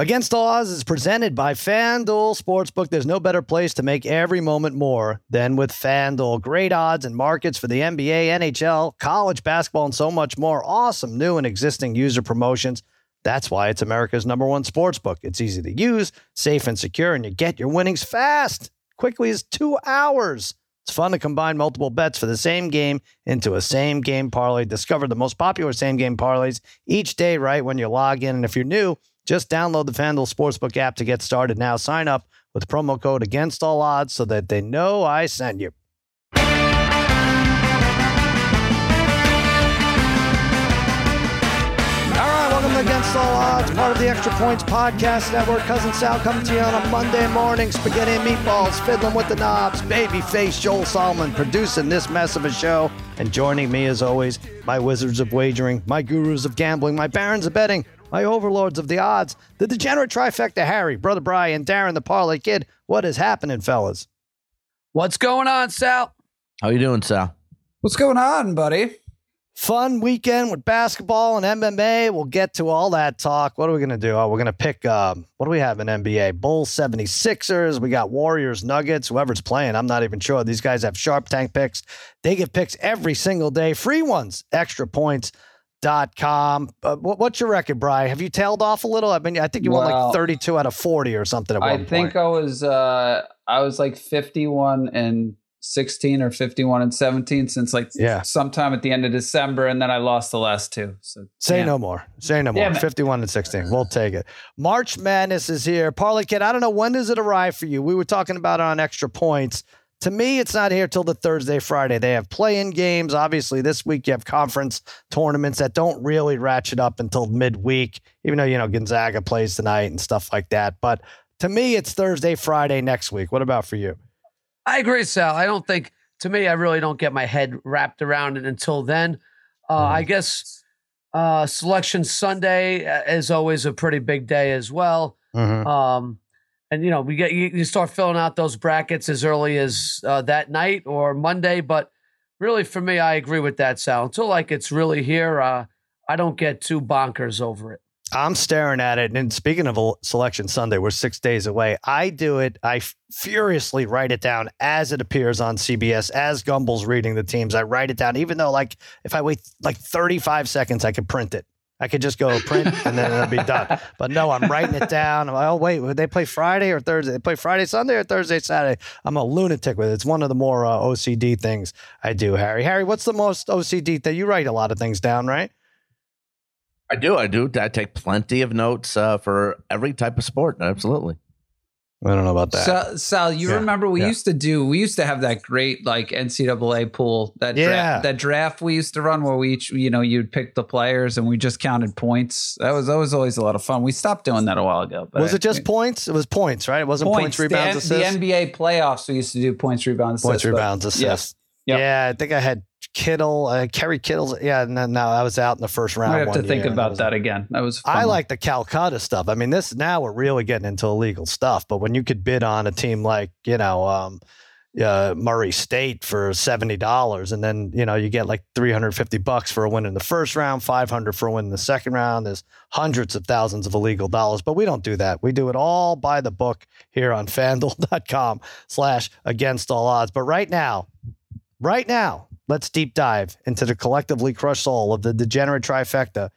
Against All Odds is presented by FanDuel Sportsbook. There's no better place to make every moment more than with FanDuel. Great odds and markets for the NBA, NHL, college basketball, and so much more. Awesome new and existing user promotions. That's why it's America's number one sportsbook. It's easy to use, safe and secure, and you get your winnings fast, quickly as two hours. It's fun to combine multiple bets for the same game into a same game parlay. Discover the most popular same game parlays each day right when you log in. And if you're new, just download the FanDuel Sportsbook app to get started now. Sign up with promo code against all odds so that they know I sent you. All right, welcome to Against All Odds, part of the Extra Points Podcast Network. Cousin Sal coming to you on a Monday morning. Spaghetti and meatballs, fiddling with the knobs. Babyface Joel Solomon producing this mess of a show. And joining me, as always, my wizards of wagering, my gurus of gambling, my barons of betting, my overlords of the odds, the degenerate trifecta Harry, Brother Brian, Darren the Parlay Kid. What is happening, fellas? What's going on, Sal? How you doing, Sal? What's going on, buddy? Fun weekend with basketball and MMA. We'll get to all that talk. What are we going to do? Oh, we're going to pick, um, what do we have in NBA? Bulls 76ers. We got Warriors Nuggets, whoever's playing. I'm not even sure. These guys have sharp tank picks. They get picks every single day, free ones, extra points. Dot com. Uh, what, what's your record, Brian? Have you tailed off a little? I mean, I think you won like 32 out of 40 or something at I one think point. I was uh I was like 51 and 16 or 51 and 17 since like Yeah. sometime at the end of December and then I lost the last two. So Say yeah. no more. Say no more. Yeah, 51 and 16. We'll take it. March Madness is here. Parlay Kid, I don't know when does it arrive for you? We were talking about it on extra points. To me, it's not here till the Thursday, Friday. They have play-in games. Obviously, this week you have conference tournaments that don't really ratchet up until midweek, even though, you know, Gonzaga plays tonight and stuff like that. But to me, it's Thursday, Friday next week. What about for you? I agree, Sal. I don't think, to me, I really don't get my head wrapped around it until then. Uh, I guess uh, Selection Sunday uh, is always a pretty big day as well. Mhm. Um, and you know, we get you, start filling out those brackets as early as uh, that night or Monday. But really, for me, I agree with that, Sal. Until like it's really here, uh, I don't get too bonkers over it. I'm staring at it. And speaking of selection Sunday, we're six days away. I do it. I furiously write it down as it appears on CBS, as Gumbel's reading the teams. I write it down, even though, like, if I wait like 35 seconds, I could print it. I could just go print and then it'll be done. But no, I'm writing it down. Like, oh, wait, would they play Friday or Thursday? They play Friday, Sunday, or Thursday, Saturday? I'm a lunatic with it. It's one of the more uh, OCD things I do, Harry. Harry, what's the most OCD that you write a lot of things down, right? I do. I do. I take plenty of notes uh, for every type of sport. Absolutely. I don't know about that. Sal, Sal, you Yeah, remember we yeah. used to do we used to have that great like NCAA pool that Yeah. draft, that draft we used to run where we each you know you'd pick the players and we just counted points. That was that was always a lot of fun. We stopped doing that a while ago. But was it just points? It was points, right? It wasn't points, The rebounds, N- assists. The, NBA playoffs we used to do points, rebounds, points, assists, rebounds, assists. Yep. Yeah, I think I had Kittle, uh, Kerry Kittles. Yeah, no, no, I was out in the first round. I have to think about that again. That was I like the Calcutta stuff. I mean, this now we're really getting into illegal stuff. But when you could bid on a team like you know um, uh, Murray State for seventy dollars, and then you know you get like three hundred fifty bucks for a win in the first round, five hundred for a win in the second round. There's hundreds of thousands of illegal dollars, but we don't do that. We do it all by the book here on FanDuel.com/slash Against All Odds. But right now, right now, let's deep dive into the collectively crushed soul of the degenerate trifecta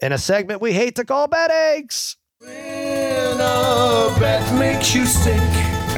in a segment we hate to call bad eggs. When a bet makes you sick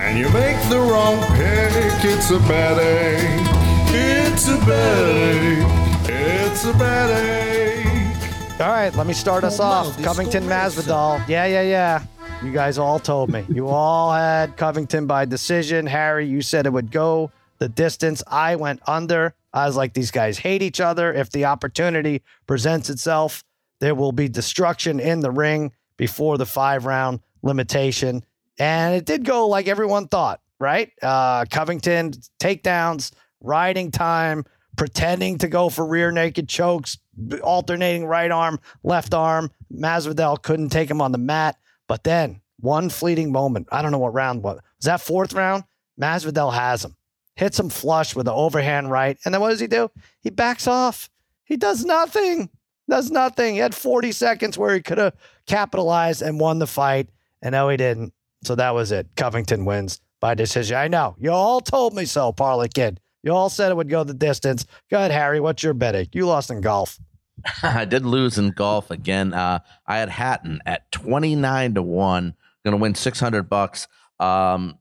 and you make the wrong pick, it's a bad egg. It's a bad egg. It's a bad egg. All right, let me start us off. Covington Masvidal. Yeah, yeah, yeah. You guys all told me. You all had Covington by decision. Harry, you said it would go the distance. I went under. I was like, these guys hate each other. If the opportunity presents itself, there will be destruction in the ring before the five round limitation. And it did go like everyone thought, right? Uh, Covington takedowns, riding time, pretending to go for rear naked chokes, alternating right arm, left arm. Masvidal couldn't take him on the mat. But then one fleeting moment, I don't know what round was. Was that fourth round? Masvidal has him, hits him flush with the overhand right. And then what does he do? He backs off. He does nothing. Does nothing. He had 40 seconds where he could have capitalized and won the fight. And no, he didn't. So that was it. Covington wins by decision. I know. You all told me so, Parlay Kid. You all said it would go the distance. Go ahead, Harry. What's your betting? You lost in golf. I did lose in golf again. Uh, I had Hatton at 29 to 1, going to win 600 bucks. Um,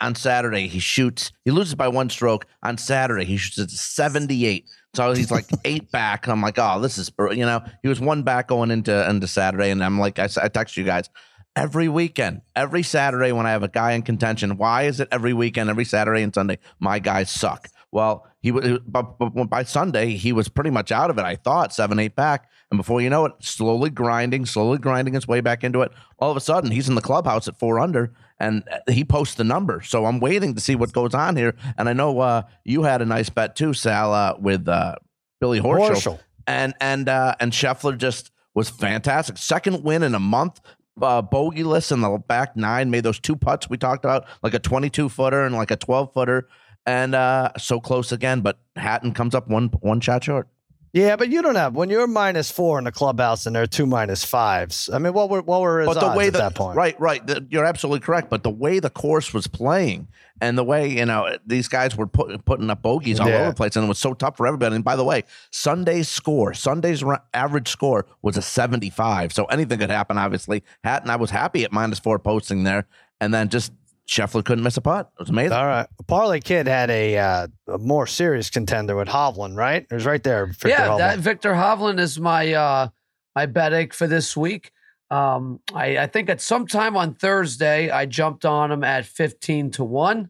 on Saturday, he shoots, he loses by one stroke. On Saturday, he shoots at 78. So he's like eight back. I'm like, oh, this is, you know, he was one back going into, into Saturday. And I'm like, I, I text you guys every weekend, every Saturday when I have a guy in contention. Why is it every weekend, every Saturday and Sunday, my guys suck? Well, he was, but, but by Sunday he was pretty much out of it. I thought seven, eight back, and before you know it, slowly grinding, slowly grinding his way back into it. All of a sudden, he's in the clubhouse at four under, and he posts the number. So I'm waiting to see what goes on here. And I know uh, you had a nice bet too, Sal, uh, with uh, Billy Horschel, Horschel. and and uh, and Scheffler just was fantastic. Second win in a month. Uh, bogeyless in the back nine made those two putts we talked about, like a 22 footer and like a 12 footer and uh, so close again. But Hatton comes up one one shot short. Yeah, but you don't have when you're minus four in the clubhouse and there are two minus fives. I mean, what were what were his But the way at the, that point? right, right, the- you're absolutely correct. But the way the course was playing and the way you know these guys were put, putting up bogeys all Yeah. over the place, and it was so tough for everybody. And by the way, Sunday's score, Sunday's ra- average score was a 75, so anything could happen. Obviously, Hatton, I was happy at minus four posting there, and then just Scheffler couldn't miss a putt. It was amazing. All right, Parlay Kid had a, uh, a more serious contender with Hovland, right? It was right there. Viktor yeah, Hovland. that Viktor Hovland is my uh my bet ache for this week. Um, I, I think at some time on Thursday I jumped on him at fifteen to one,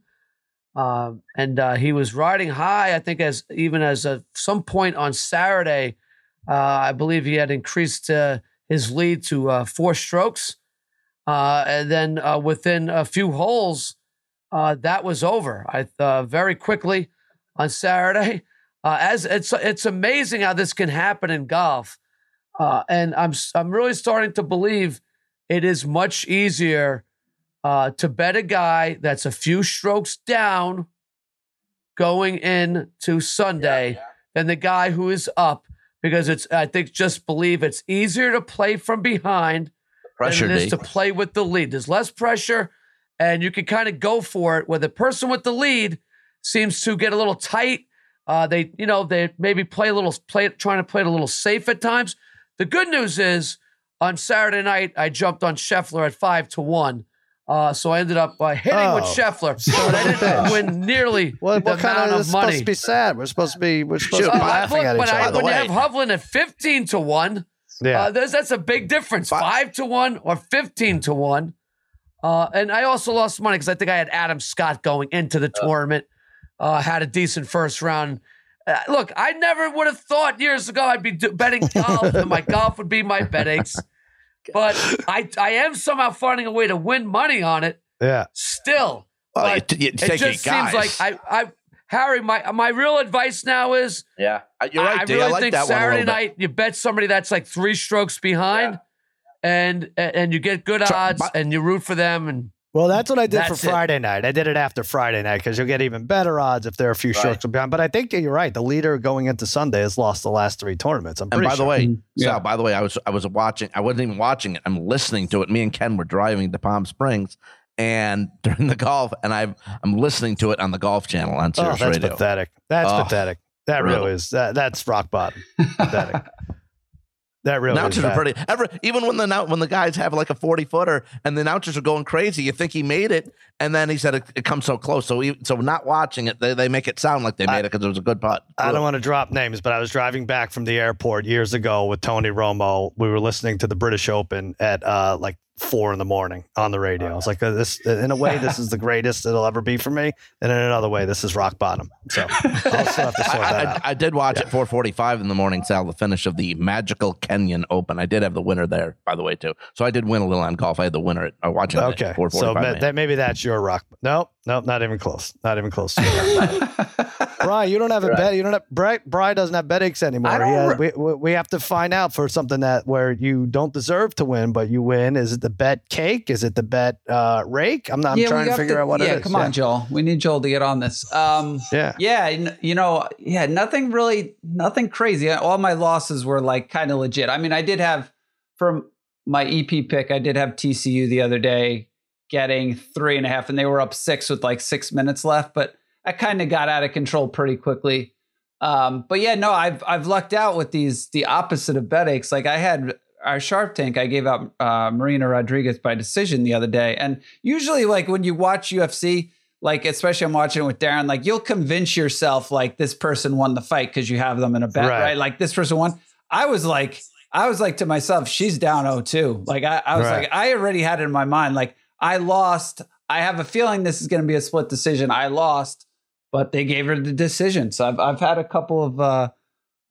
um, and uh, he was riding high. I think as even as a some point on Saturday, uh, I believe he had increased uh, his lead to uh, four strokes, uh, and then uh, within a few holes, uh, that was over. I uh, very quickly on Saturday. Uh, as it's it's amazing how this can happen in golf, uh, and I'm I'm really starting to believe it is much easier uh, to bet a guy that's a few strokes down going in to Sunday than the guy who is up because it's I think just believe it's easier to play from behind Pressure than it is to play with the lead. There's less pressure, and you can kind of go for it. Where the person with the lead seems to get a little tight. Uh, they, you know, they maybe play a little, play trying to play it a little safe at times. The good news is on Saturday night I jumped on Scheffler at five to one. Uh, so I ended up uh, hitting with Oh, Scheffler, son but I didn't win nearly what, the what kind amount of of is supposed money. to be sad? We're supposed to be we're supposed Shoot, to be Uh, laughing look, at each but I, other. By the when you have Hovland at fifteen to one, yeah, uh, that's a big difference. Five to one or 15 to one. Uh, and I also lost money because I think I had Adam Scott going into the tournament, uh, had a decent first round. Uh, look, I never would have thought years ago I'd be do- betting golf and my golf would be my bet aches. But I, I am somehow finding a way to win money on it yeah. still. Well, you, t- you it just it, guys. seems like I, I, Harry, my my real advice now is yeah, Uh, you're right. I D. really I like think that a Saturday little bit. night you bet somebody that's like three strokes behind, and and you get good Try- odds, but- and you root for them. And Well, that's what I did for That's it. Friday night. I did it after Friday night because you'll get even better odds if there are a few Right. strokes behind. But I think you're right. The leader going into Sunday has lost the last three tournaments. I'm And pretty by the sure. way, Yeah. Sal, by the way, I was I was watching. I wasn't even watching it. I'm listening to it. Me and Ken were driving to Palm Springs, and during the golf, and I'm I'm listening to it on the Golf Channel on oh, Sirius that's Radio. pathetic. That's Oh, pathetic. That really is. That, that's rock bottom. Pathetic. That really is announcers are pretty. Ever, even when the when the guys have like a forty footer and the announcers are going crazy, you think he made it, and then he said it, it comes so close. So he, so not watching it, they, they make it sound like they made I- it because it was a good putt. I don't want to drop names, but I was driving back from the airport years ago with Tony Romo. We were listening to the British Open at uh, like four in the morning on the radio. I was like, uh, "This, in a way, this is the greatest it'll ever be for me, and in another way, this is rock bottom." So I'll still have to I, sort that I, out. I did watch at 4:45 in the morning, Sal, the finish of the Magical Kenyan Open. I did have the winner there, by the way, too. So I did win a little on golf. I had the winner at uh, watching. it at Okay, 4:45. so that, maybe that's your rock. Nope, nope, not even close. Not even close. Brian, you don't have a bet. You don't have. Brian, Brian doesn't have bet aches anymore. I He has- we, we we have to find out for something that where you don't deserve to win, but you win. Is it the bet cake? Is it the bet uh, rake? I'm not. I'm Yeah, trying to have figure out what yeah, it is. come on, Joel. We need Joel to get on this. Um, Yeah. yeah, you know, yeah, nothing really, nothing crazy. All my losses were like kind of legit. I mean, I did have from my EP pick, I did have TCU the other day getting three and a half, and they were up six with like six minutes left, but I kind of got out of control pretty quickly. Um, but yeah, no, I've I've lucked out with these the opposite of bet aches. Like I had our Sharp Tank, I gave out uh, Marina Rodriguez by decision the other day, and usually like when you watch UFC, like especially I'm watching it with Darren, like you'll convince yourself like this person won the fight because you have them in a bet, right. right? Like this person won. I was like, I was like to myself, she's down 0-2. Like I, I was right. like, I already had it in my mind. Like I lost. I have a feeling this is going to be a split decision. I lost, but they gave her the decision. So I've I've had a couple of. uh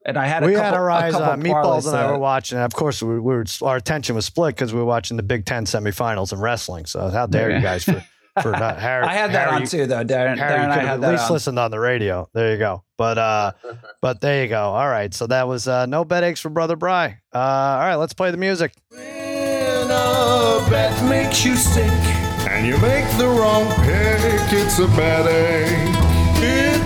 and I had a we couple, had our eyes on meatballs, and I were watching. And of course, we, we were our attention was split because we were watching the Big Ten semifinals in wrestling. So how dare you guys for for not Harry? I had that Harry, on too, though. Darren, Harry Darren could I have at least on. listened on the radio. There you go. But uh, but there you go. All right. So that was uh, no bet aches for Brother Bry. Uh, all right, let's play the music. When a bet makes you sick and you make the wrong pick, it's a bad ache.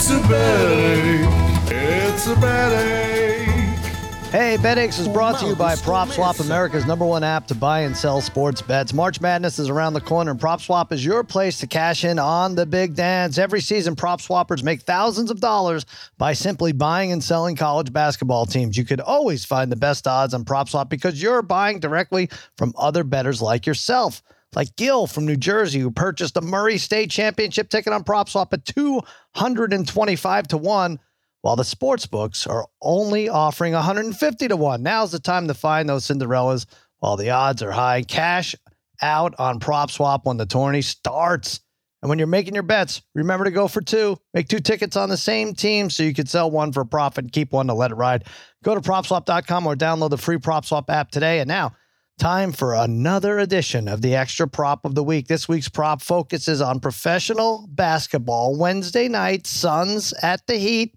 It's a bad ache. It's a bad ache. Hey, BetX is brought to you by PropSwap, America's number one app to buy and sell sports bets. March Madness is around the corner, and PropSwap is your place to cash in on the big dance. Every season, prop swappers make thousands of dollars by simply buying and selling college basketball teams. You could always find the best odds on PropSwap because you're buying directly from other bettors like yourself. Like Gil from New Jersey, who purchased a Murray State Championship ticket on PropSwap at 225 to 1 while the sports books are only offering 150 to 1. Now's the time to find those Cinderellas while the odds are high. Cash out on prop swap when the tourney starts. And when you're making your bets, remember to go for two. Make two tickets on the same team so you can sell one for profit and keep one to let it ride. Go to propswap.com or download the free PropSwap app today. And now, time for another edition of the extra prop of the week. This week's prop focuses on professional basketball. Wednesday night, Suns at the Heat.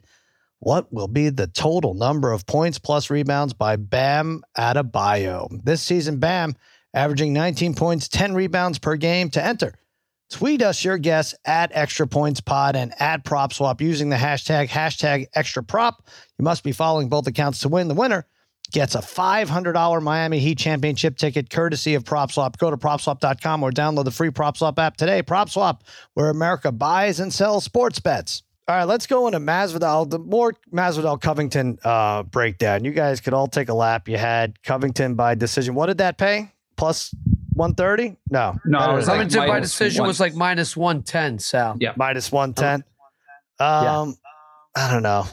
What will be the total number of points plus rebounds by Bam Adebayo? This season, Bam averaging 19 points, 10 rebounds per game to enter. Tweet us your guess at Extra Points Pod and at Prop Swap using the hashtag hashtag Extra Prop. You must be following both accounts to win. The winner gets a $500 Miami Heat championship ticket courtesy of PropSwap. Go to PropSwap.com or download the free PropSwap app today. PropSwap, where America buys and sells sports bets. All right, let's go into Masvidal. The more Masvidal Covington uh, breakdown. You guys could all take a lap. You had Covington by decision. What did that pay? Plus one thirty? No, No, Better it was than like Covington by decision one- was like minus 110, Sal. Yeah. minus one ten. Um, I don't know.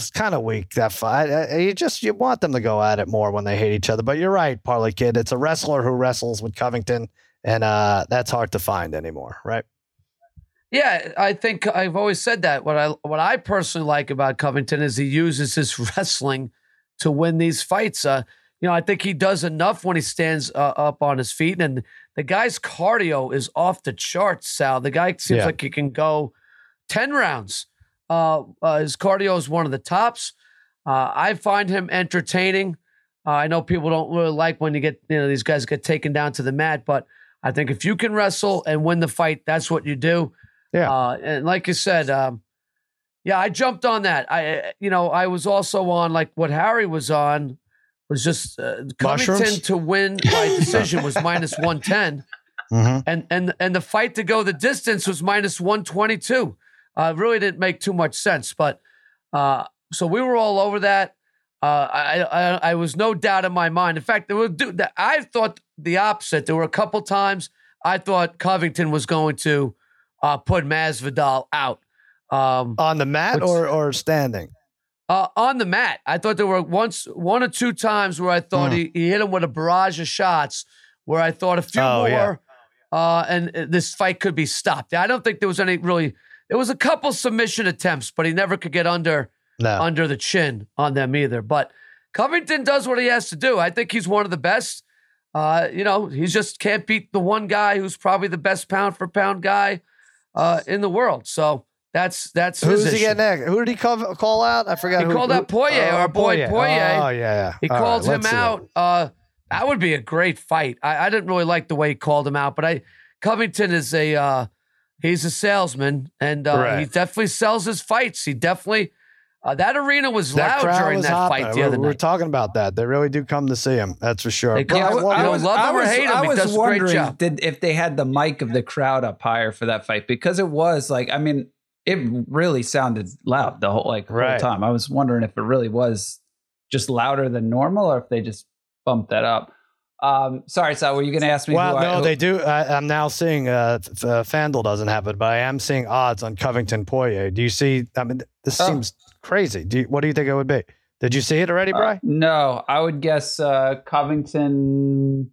It's kind of weak that fight. You just you want them to go at it more when they hate each other. But you're right, Parlay Kid. It's a wrestler who wrestles with Covington, and uh, that's hard to find anymore, right? Yeah, I think I've always said that. What I what I personally like about Covington is he uses his wrestling to win these fights. Uh, you know, I think he does enough when he stands uh, up on his feet, and the guy's cardio is off the charts. Sal, the guy seems Yeah. like he can go ten rounds. Uh, uh, his cardio is one of the tops. Uh, I find him entertaining. Uh, I know people don't really like when you get you know these guys get taken down to the mat, but I think if you can wrestle and win the fight, that's what you do. Yeah. Uh, and like you said, um, yeah, I jumped on that. I, you know, I was also on like what Harry was on was just uh, Covington Mushrooms? to win by decision was minus one ten, Mm-hmm. and and and the fight to go the distance was minus one twenty two. Uh, really didn't make too much sense, but uh, so we were all over that. Uh, I, I I was no doubt in my mind. In fact, there were, dude, I thought the opposite. There were a couple times I thought Covington was going to uh, put Masvidal out um, On the mat What's- or or standing? uh, on the mat. I thought there were once one or two times where I thought Hmm. he, he hit him with a barrage of shots. Where I thought a few Oh, more, yeah. uh, and uh, this fight could be stopped. I don't think there was any really. There was a couple submission attempts, but he never could get under No. under the chin on them either. But Covington does what he has to do. I think he's one of the best. Uh, you know, he just can't beat the one guy who's probably the best pound for pound guy uh, in the world. So that's that's Who's he issue. getting next? Who did he call, call out? I forgot. He who, called who- out Poirier, our boy Poirier. Oh yeah, yeah. He All right, called him see it. out. Uh, that would be a great fight. I, I didn't really like the way he called him out, but I Covington is a uh, he's a salesman, and uh, Right. he definitely sells his fights. He definitely Uh, that arena was That loud during was that hopping. fight the we're, other we're talking about that. They really do come to see him. That's for sure. They come- Brian, I- what- I was- love him or was, hate him, I he was does great wondering job. did if they had the mic of the crowd up higher for that fight because it was like I mean it really sounded loud the whole like Right. whole time. I was wondering if it really was just louder than normal or if they just bumped that up. Um, sorry, Sal, were you going to ask me? Well, who I, no, who- they do. I, I'm now seeing. Uh, F- uh, FanDuel doesn't have it, but I am seeing odds on Covington Poirier. Do you see? I mean, this Oh. seems crazy. Do you, what do you think it would be? Did you see it already, Uh, Bry? no, I would guess uh, Covington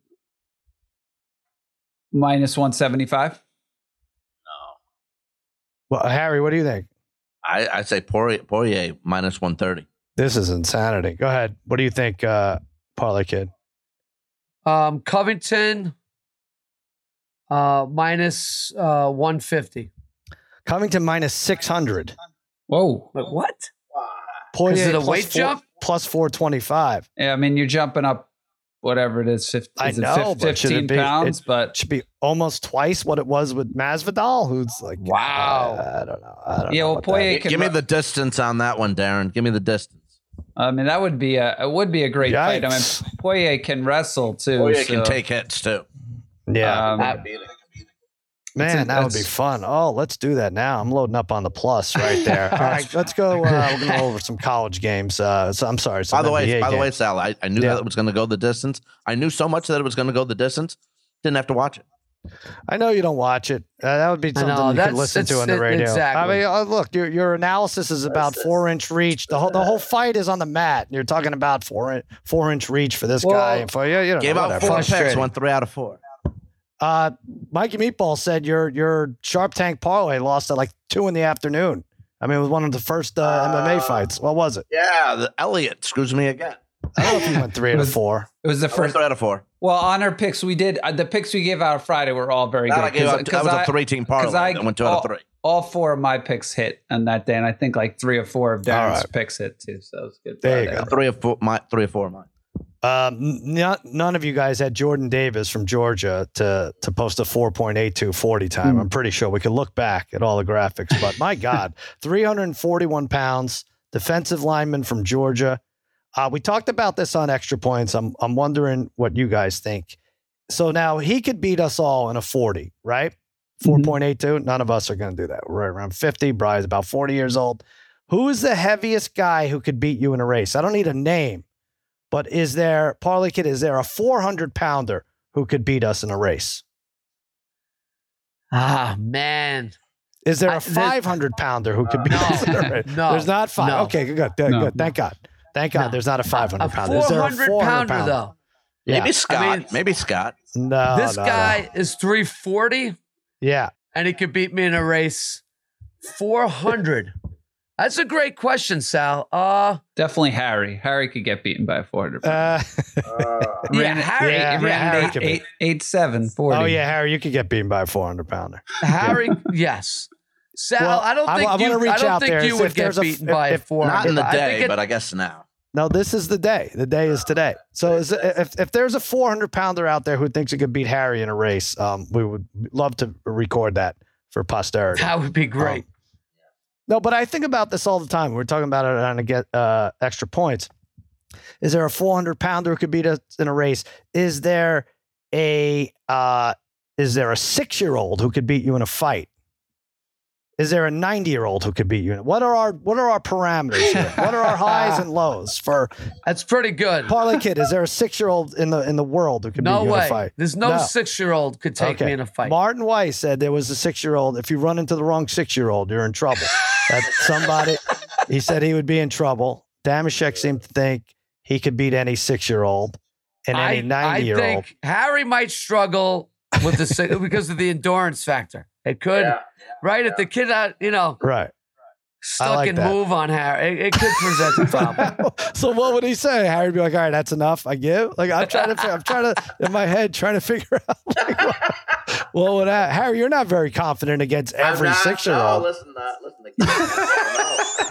minus one seventy five. No. well, Harry, what do you think? I, I say Poirier, Poirier minus 130. This is insanity. Go ahead. What do you think, uh, Parlay Kid? Um, Covington uh, minus uh, 150. Covington minus six hundred. Whoa. Like, what? Poirier Is it a weight four- jump? Plus four twenty five. Yeah, I mean you're jumping up whatever it is, 50, I is it know, fif- but should it fifteen be- pounds, it- but Should be almost twice what it was with Masvidal, who's like, Wow. I, I don't know. I don't yeah, know well about that. Poirier can Give me the distance on that one, Darren. Give me the distance. I mean, that would be a it would be a great fight. I mean, Yikes. Poirier can wrestle too. Poirier so, can take hits too. Yeah, um, man, it's- that would be fun. Oh, let's do that now. I'm loading up on the plus right there. All right, let's go. Uh, we're gonna go over some college games. Uh, so, I'm sorry. By some the way, NBA by the way. Sal, I, I knew Yeah. that it was going to go the distance. I knew so much that it was going to go the distance. Didn't have to watch it. I know you don't watch it. Uh, that would be something know, you could listen to on the radio. exactly. I mean, uh, look, your your analysis is about four inch reach. The whole the whole fight is on the mat. You're talking about four in, four inch reach for this Well, guy and for you. You know, Gave out four picks, Frustrating. won three out of four. Uh, Mikey Meatball said your your Sharp Tank parlay lost at like two in the afternoon. I mean, it was one of the first uh, MMA fights. What was it? Yeah, the Elliot screws me again. I don't know if you went three It out was- of four. it was the first. three out of four. Well, on our picks, we did uh, the picks we gave out Friday were all very That, good. gave 'cause- out, 'cause that was I- a three-team because parlay. I- that went two out of all- three. All four of my picks hit on that day, and I think like three or four of Darren's right. picks hit too. So it was good. There you go. Three of four. My three or four. of Mine. Um, n- none of you guys had Jordan Davis from Georgia to to post a 4.82 40 time. Hmm. I'm pretty sure we could look back at all the graphics, but my God, 341 pounds, defensive lineman from Georgia. Uh, we talked about this on extra points. I'm I'm wondering what you guys think. So now he could beat us all in a 40, right? Mhm. 4.82. None of us are going to do that. We're right around 50. Bry's about 40 years old. Who is the heaviest guy who could beat you in a race? I don't need a name, but is there, Parlay Kid, is there a 400 pounder who could beat us in a race? Ah, man. Is there I- a there's- 500 pounder who could beat No. us in a race? No. There's not five. No. Okay, good, good, good, No. good. Thank God. Thank God No. there's not a 500 A pounder. Is there a 400 400 pounder, though. Yeah. Maybe Scott. I mean- maybe Scott. No, this no, no. guy is 340 Yeah. and he could beat me in a race 400. That's a great question, Sal. Uh, Definitely Harry. Harry could get beaten by a 400. Uh, yeah, Harry. yeah, Yeah, Harry Harry. could eight, eight, seven, 40. oh, yeah, Harry, you could get beaten by a 400 pounder. Harry yes. Sal, Well, I don't think I wanna you. reach I don't out think there. you If would get there's a- beaten if- by if- 400. Not in the I day, it- but I guess now. No, this is the day. The day is today. So is, if, if there's a 400 pounder out there who thinks he could beat Harry in a race, um, we would love to record that for posterity. that would be great. Um, no, but I think about this all the time. We're talking about it on to get uh, extra points. Is there a 400 pounder who could beat us in a race? Is there a uh, is there a six year old who could beat you in a fight? Is there a 90 year old who could beat you? What are our what are our parameters here? What are our highs and lows for That's pretty good. Parlay Kid? Is there a six year old in the in the world who could No beat you in a way. fight? There's no, No. six year old could take me in a fight. Martin Weiss said there was a six year old. If you run into the wrong six year old, you're in trouble. that somebody, he said he would be in trouble. Damashek seemed to think he could beat any six year old and any 90 year I old. think Harry might struggle with the because of the endurance factor. It could, right? If the kid, uh, you know, Right. stuck like and that. move on Harry, it, it could present a problem. so what would he say? Harry'd be like, all right, that's enough. I give. Like I'm trying to, I'm trying to, in my head, trying to figure out like, what, what would that, Harry, you're not very confident against every six year old. listen, uh, listen.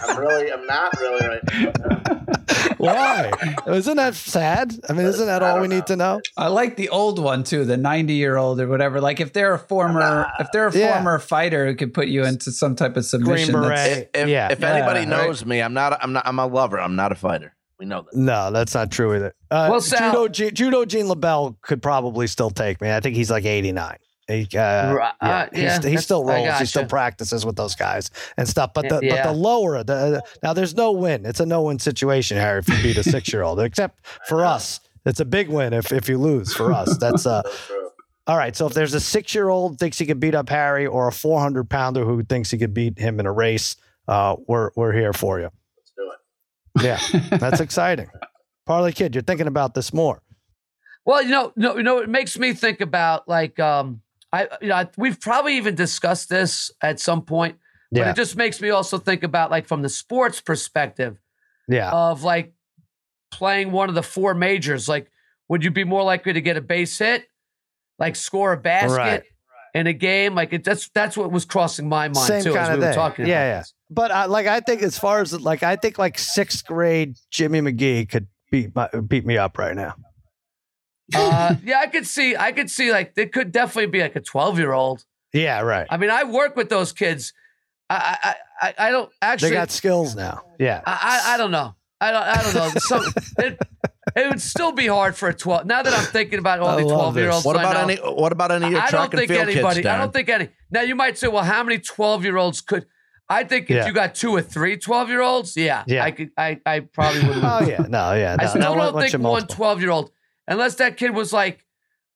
I'm really, I'm not really right. Why? Isn't that sad? I mean, isn't that all we need to know? I like the old one too, the 90 year old or whatever. Like if they're a former, if they're a Yeah. former fighter who could put you into some type of submission. Green that's- beret. If, if, Yeah. if Yeah, anybody right. knows me, I'm not. I'm not. I'm a lover. I'm not a fighter. We know that. No, that's not true either. Uh, Well, Sal- Judo, G- Judo Gene LeBell could probably still take me. I think he's like 89. He, uh, Right, yeah, uh, yeah, he that's- still I rolls. He still practices with those guys and stuff. But the but the lower the now there's no win. It's a no win situation, Harry. If you beat a six year old, except for us, it's a big win if if you lose for us. That's uh. All right, so if there's a six year old thinks he could beat up Harry, or a 400 pounder who thinks he could beat him in a race, uh, we're we're here for you. Let's do it. Yeah, that's exciting. Parlay kid, you're thinking about this more. Well, you know, no, you know, it makes me think about like um, I, you know, I, we've probably even discussed this at some point, but Yeah, it just makes me also think about like from the sports perspective yeah. of like playing one of the four majors. Like, would you be more likely to get a base hit, like score a basket Right. in a game? Like, it, that's that's what was crossing my mind Same too kind as of we were thing. talking. Yeah, about yeah. this. But I, like, I think as far as like, I think like sixth grade Jimmy McGee could beat my, beat me up right now. Uh, yeah, I could see, I could see like it could definitely be like a twelve year old. Yeah, right. I mean, I work with those kids. I I I, I don't actually. They got skills now. Yeah. I, I I don't know. I don't I don't know. Some, it, it would still be hard for a twelve. Now that I'm thinking about all I the twelve year olds, What about know, any? What about any of your I track don't and think field anybody. kids? I don't think any. Now you might say, well, how many twelve year olds could? I think if Yeah. you got two or three 12 year olds, yeah, Yeah. I could. I I probably would. Oh yeah. No. Yeah. I still no, don't think you're one multiple. 12 year old, unless that kid was like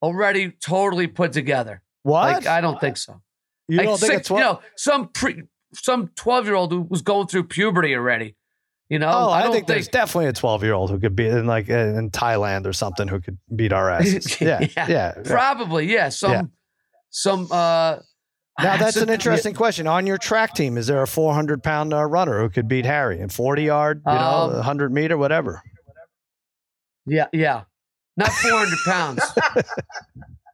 already totally put together. What? Like I don't think so. you like don't think six, it's what? you know some pre some 12 year old who was going through puberty already. You know, Oh, I, don't think, there's definitely a 12 year old who could be in like in Thailand or something who could beat our asses. Yeah, yeah. Yeah. yeah. Probably, yeah. Some, Yeah. some. uh Now that's some- an interesting question. On your track team, is there a 400 pound uh, runner who could beat Harry in 40 yard, you know, Um, 100 meter, whatever? Yeah, yeah. Not 400 pounds,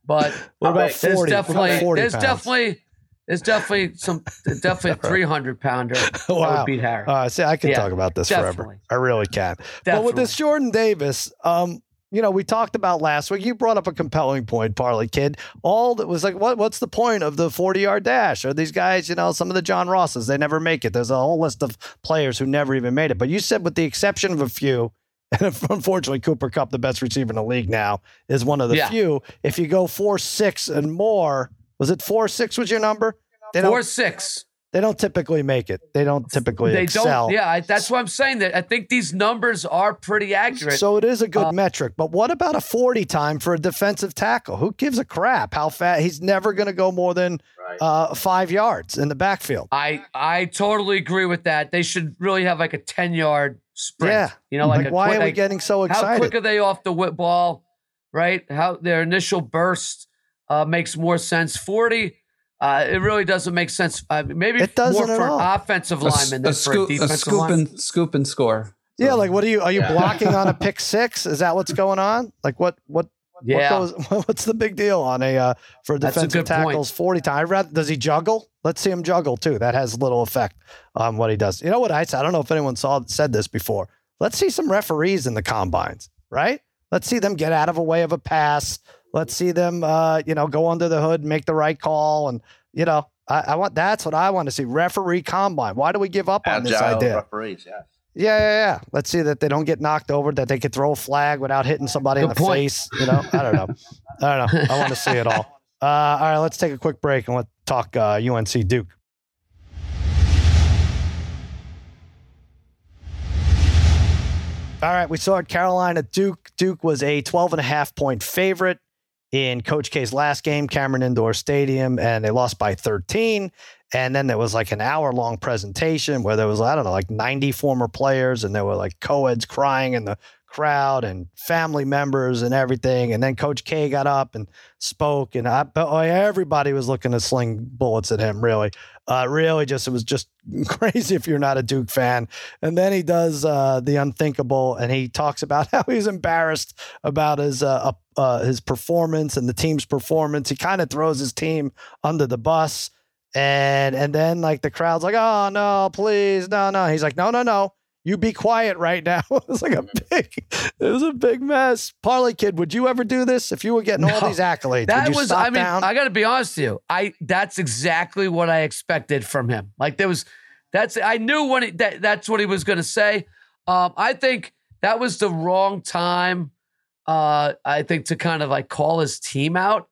but What about there's 40? What about definitely, 40 there's pounds? definitely, there's definitely some, definitely 300 pounder Wow. would beat Harry. Uh, see, I can Yeah, talk about this forever. I really can. But with this Jordan Davis, um, you know, we talked about last week. You brought up a compelling point, Parlay Kid. All that was like, what? What's the point of the forty-yard dash? Are these guys, you know, some of the John Rosses? They never make it. There's a whole list of players who never even made it. But you said, with the exception of a few, and unfortunately, Cooper Kupp, the best receiver in the league now, is one of the Yeah. few. If you go four six and more, was it four six? Was your number? They. Four six. They don't typically make it. They don't typically They excel. don't. Yeah, I, that's what I'm saying. That I think these numbers are pretty accurate. So it is a good Uh, metric. But what about a 40 time for a defensive tackle? Who gives a crap how fat? He's never going to go more than uh, five yards in the backfield. I I totally agree with that. They should really have like a 10 yard sprint. Yeah. You know, like, Like, a why quick, are we like, getting so excited? how quick are they off the whip ball? Right? How their initial burst uh, makes more sense. 40. Uh, it really doesn't make sense. Uh, maybe It doesn't more at for all. an offensive A, lineman a than for a scoop, a defensive scoop lineman. and scoop and score. yeah, like what are you? Are you Yeah. blocking on a pick six? Is that what's going on? Like what? What? Yeah. What goes, what's the big deal on a uh, for That's a defensive good point. tackles 40 times? I'd rather, does he juggle? Let's see him juggle too. That has little effect on what he does. You know what I said? I don't know if anyone saw said this before. Let's see some referees in the combines, right? Let's see them get out of a way of a pass. Let's see them, uh, you know, go under the hood, and make the right call, and you know, I, I want that's what I want to see. Referee combine. Why do we give up on this idea? referees. Yeah. Yeah, yeah, yeah. Let's see that they don't get knocked over, that they could throw a flag without hitting somebody in the point. face. You know, I don't know. I don't know. I want to see it all. Uh, all right, let's take a quick break and let's talk uh, UNC Duke. All right, we saw it Carolina Duke. Duke was a 12 and a half point favorite in Coach K's last game, Cameron Indoor Stadium, and they lost by 13. And then there was like an hour long presentation where there was, I don't know, like 90 former players, and there were like co eds crying in the crowd and family members and everything. And then Coach K got up and spoke, and I, oh, everybody was looking to sling bullets at him, really. Uh, really, just it was just crazy if you're not a Duke fan. And then he does uh, the unthinkable, and he talks about how he's embarrassed about his uh, uh, his performance and the team's performance. He kind of throws his team under the bus, and and then like the crowd's like, "Oh no, please, no, no." He's like, "No, no, no. You be quiet right now. it was like a big, it was a big mess. Parlay kid, would you ever do this if you were getting all these accolades? That was, I mean, down? I got to be honest with you. I that's exactly what I expected from him. Like there was, that's I knew when he, that that's what he was going to say. Um, I think that was the wrong time. Uh, I think to kind of like call his team out.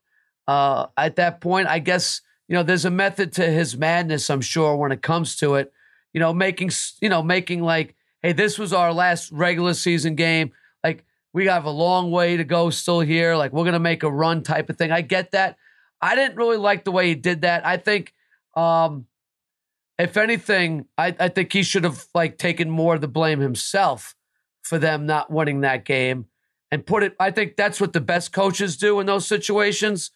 Uh, at that point, I guess you know there's a method to his madness. I'm sure when it comes to it, you know, making you know making like, hey, this was our last regular season game. Like we have a long way to go still here. Like we're gonna make a run type of thing. I get that. I didn't really like the way he did that. I think, um, if anything, I, I think he should have like taken more of the blame himself for them not winning that game and put it. I think that's what the best coaches do in those situations.